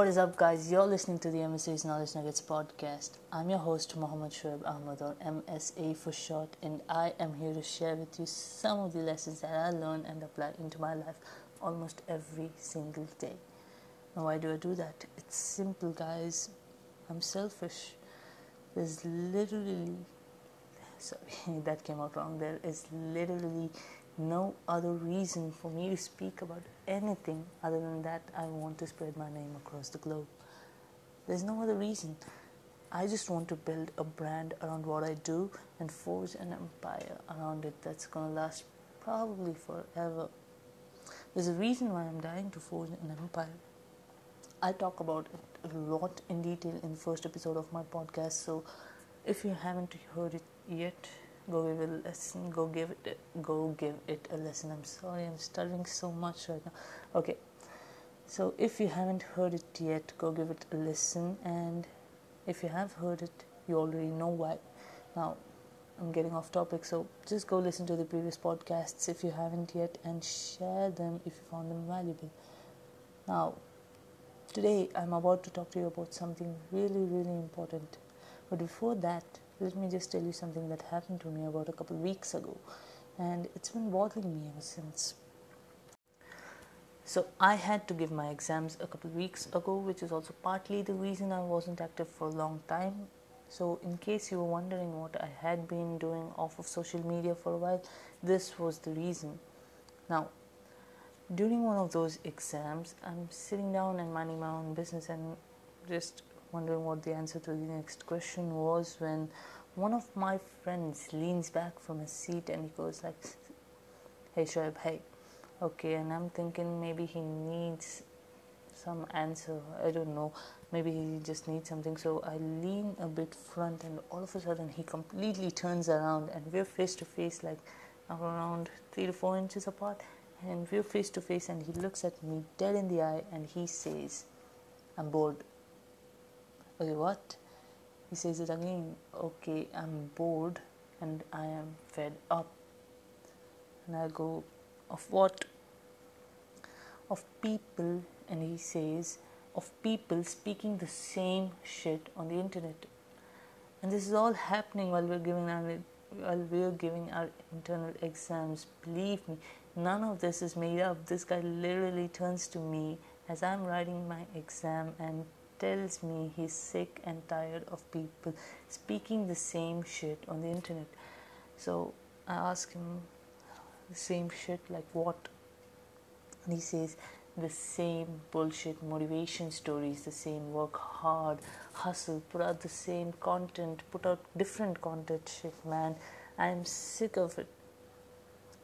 What is up, guys? You're listening to the MSA's Knowledge Nuggets podcast. I'm your host, Mohammed Shoaib Ahmad, or MSA for short, and I am here to share with you some of the lessons that I learn and apply into my life almost every single day. Now, why do I do that? It's simple, guys. I'm selfish. There's literally, sorry, that came out wrong. There is literally no other reason for me to speak about anything other than that I want to spread my name across the globe. There's no other reason. I just want to build a brand around what I do and forge an empire around it that's gonna last probably forever. There's a reason why I'm dying to forge an empire. I talk about it a lot in detail in the first episode of my podcast, so if you haven't heard it yet, go give it a lesson. Go give it go give it a lesson. I'm sorry i'm stuttering so much right now. Okay. So if you haven't heard it yet go give it a listen and if you have heard it you already know why. Now i'm getting off topic. So just go listen to the previous podcasts if you haven't yet and share them if you found them valuable. Now today i'm about to talk to you about something really really important. But before that let me just tell you something that happened to me about a couple weeks ago, and it's been bothering me ever since. So, I had to give my exams a couple weeks ago, which is also partly the reason I wasn't active for a long time. So, in case you were wondering what I had been doing off of social media for a while, this was the reason. Now, during one of those exams, I'm sitting down and minding my own business and just wondering what the answer to the next question was when one of my friends leans back from his seat and he goes like hey Shoaib hey. Okay and I'm thinking maybe he needs some answer. I don't know. Maybe he just needs something. So I lean a bit front and all of a sudden he completely turns around and we're face to face like around three to four inches apart. And we're face to face and he looks at me dead in the eye and he says I'm bored okay what? He says it again. Okay i'm bored and i am fed up. And i go of what? Of people and he says of people speaking the same shit on the internet. And this is all happening while we're giving our while we're giving our internal exams. Believe me none of this is made up. This guy literally turns to me as i'm writing my exam and tells me he's sick and tired of people speaking the same shit on the internet. So I ask him the same shit like what? And he says the same bullshit motivation stories, the same work hard, hustle, put out the same content, put out different content shit, man. I'm sick of it.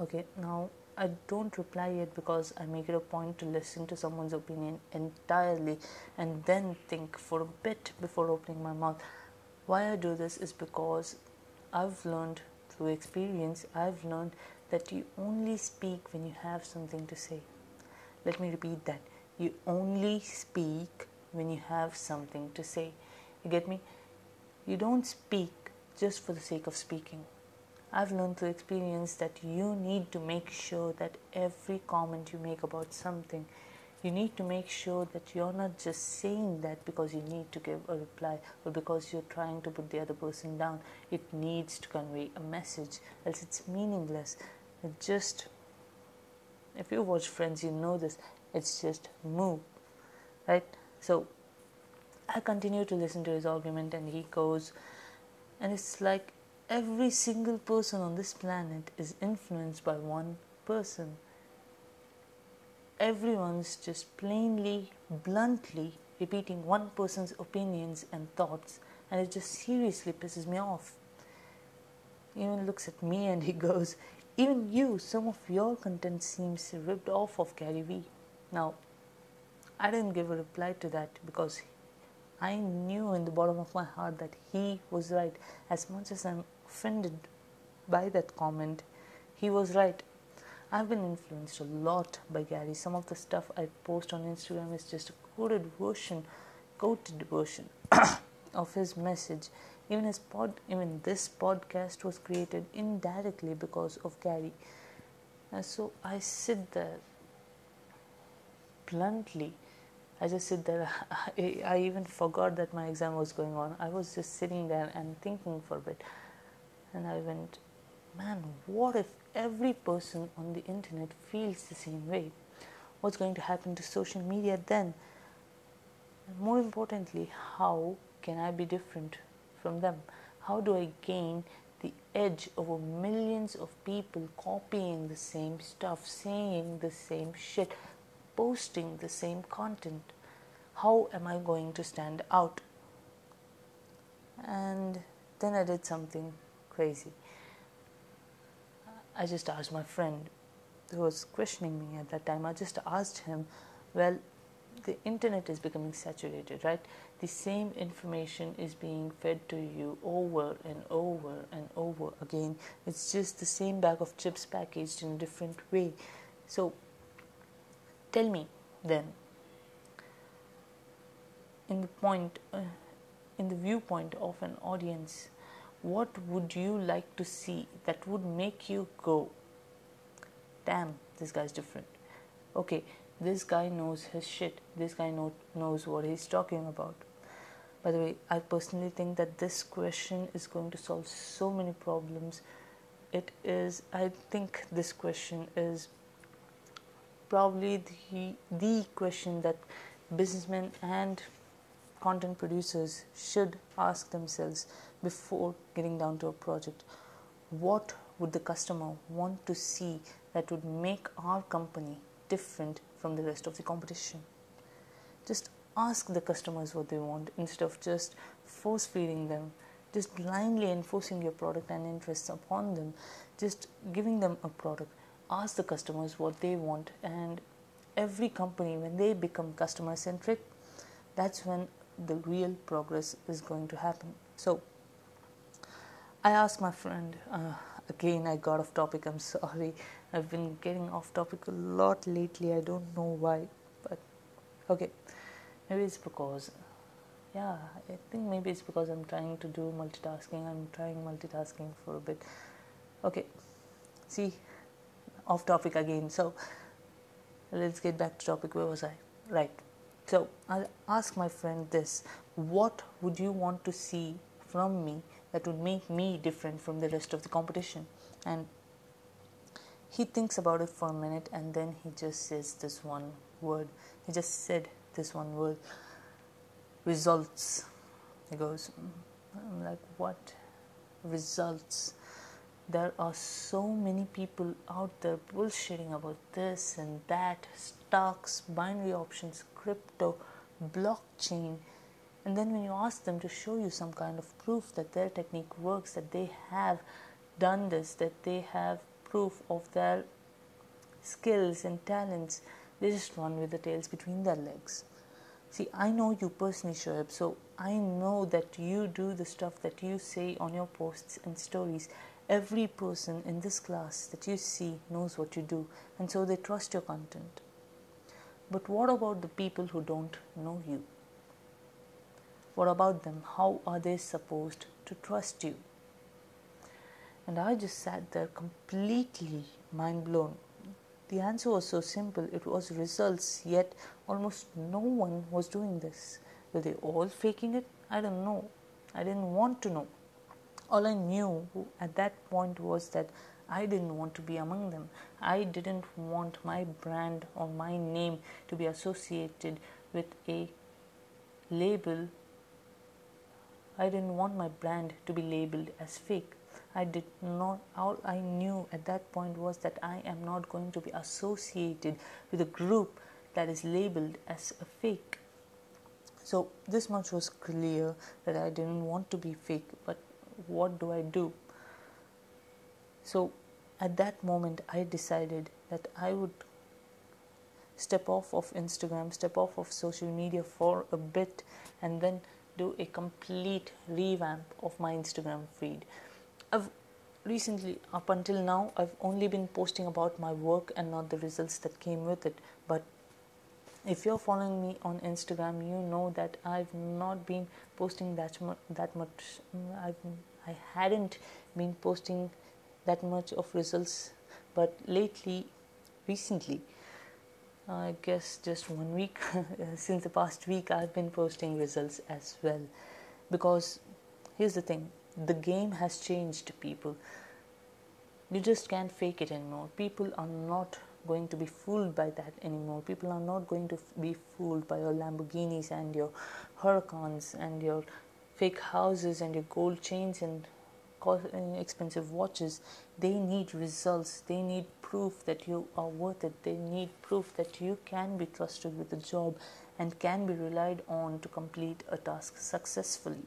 Okay, now I don't reply yet because I make it a point to listen to someone's opinion entirely and then think for a bit before opening my mouth. Why I do this is because I've learned through experience, I've learned that you only speak when you have something to say. Let me repeat that. You only speak when you have something to say. You get me? You don't speak just for the sake of speaking. I've learned through experience that you need to make sure that every comment you make about something, you need to make sure that you're not just saying that because you need to give a reply or because you're trying to put the other person down. It needs to convey a message, else it's meaningless. It just, if you watch Friends, you know this. It's just move, right? So I continue to listen to his argument, and he goes, and it's like every single person on this planet is influenced by one person. Everyone's just plainly, bluntly repeating one person's opinions and thoughts, and it just seriously pisses me off. Even looks at me and he goes, Even you, some of your content seems ripped off of Gary Vee. Now, I didn't give a reply to that because I knew in the bottom of my heart that he was right. As much as I'm offended by that comment, he was right. I've been influenced a lot by Gary. Some of the stuff I post on Instagram is just a coded version, coded version of his message. Even his pod, even this podcast was created indirectly because of Gary. And so I sit there bluntly I just sit there. I, I even forgot that my exam was going on. I was just sitting there and thinking for a bit. And I went, man, what if every person on the internet feels the same way? What's going to happen to social media then? And more importantly, how can I be different from them? How do I gain the edge over millions of people copying the same stuff, saying the same shit? posting the same content, how am I going to stand out? And then I did something crazy. I just asked my friend who was questioning me at that time, I just asked him, Well, the internet is becoming saturated, right? The same information is being fed to you over and over and over again. It's just the same bag of chips packaged in a different way. So, Tell me then, in the point, uh, in the viewpoint of an audience, what would you like to see that would make you go, damn, this guy's different. Okay, this guy knows his shit. This guy know, knows what he's talking about. By the way, I personally think that this question is going to solve so many problems. It is, I think this question is probably the, the question that businessmen and content producers should ask themselves before getting down to a project. What would the customer want to see that would make our company different from the rest of the competition? Just ask the customers what they want instead of just force feeding them, just blindly enforcing your product and interests upon them, just giving them a product ask the customers what they want and every company when they become customer centric that's when the real progress is going to happen so i asked my friend uh, again i got off topic i'm sorry i've been getting off topic a lot lately i don't know why but okay maybe it's because yeah i think maybe it's because i'm trying to do multitasking i'm trying multitasking for a bit okay see off topic again. So let's get back to topic. Where was I? Right. So I'll ask my friend this What would you want to see from me that would make me different from the rest of the competition? And he thinks about it for a minute and then he just says this one word. He just said this one word results. He goes, mm, I'm like, what? Results there are so many people out there bullshitting about this and that stocks, binary options, crypto, blockchain. And then when you ask them to show you some kind of proof that their technique works, that they have done this, that they have proof of their skills and talents, they just run with the tails between their legs. See, I know you personally, Shoaib, so I know that you do the stuff that you say on your posts and stories Every person in this class that you see knows what you do, and so they trust your content. But what about the people who don't know you? What about them? How are they supposed to trust you? And I just sat there completely mind blown. The answer was so simple, it was results, yet almost no one was doing this. Were they all faking it? I don't know. I didn't want to know all I knew at that point was that I didn't want to be among them. I didn't want my brand or my name to be associated with a label. I didn't want my brand to be labeled as fake. I did not, all I knew at that point was that I am not going to be associated with a group that is labeled as a fake. So, this much was clear that I didn't want to be fake, but what do I do? So at that moment, I decided that I would step off of Instagram, step off of social media for a bit, and then do a complete revamp of my Instagram feed. I've recently, up until now, I've only been posting about my work and not the results that came with it. But if you're following me on Instagram, you know that I've not been posting that much. That much. Mm, I've I hadn't been posting that much of results, but lately, recently, I guess just one week. Since the past week, I've been posting results as well. Because here's the thing the game has changed, people. You just can't fake it anymore. People are not going to be fooled by that anymore. People are not going to be fooled by your Lamborghinis and your Huracans and your fake houses and your gold chains and Eh, expensive watches. They need results. They need proof that you are worth it. They need proof that you can be trusted with a job and can be relied on to complete a task successfully.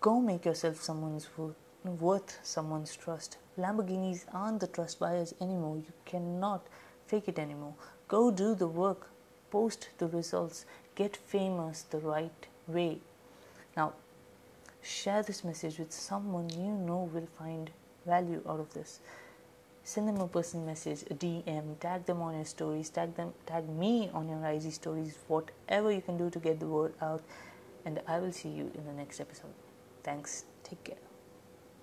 Go make yourself someone's worth, worth someone's trust. Lamborghinis aren't the trust buyers anymore. You cannot fake it anymore. Go do the work, post the results, get famous the right way. Now, share this message with someone you know will find value out of this. Send them a personal message a dm tag them on your stories tag them tag me on your ig stories whatever you can do to get the word out. And i will see you in the next episode. Thanks. Take care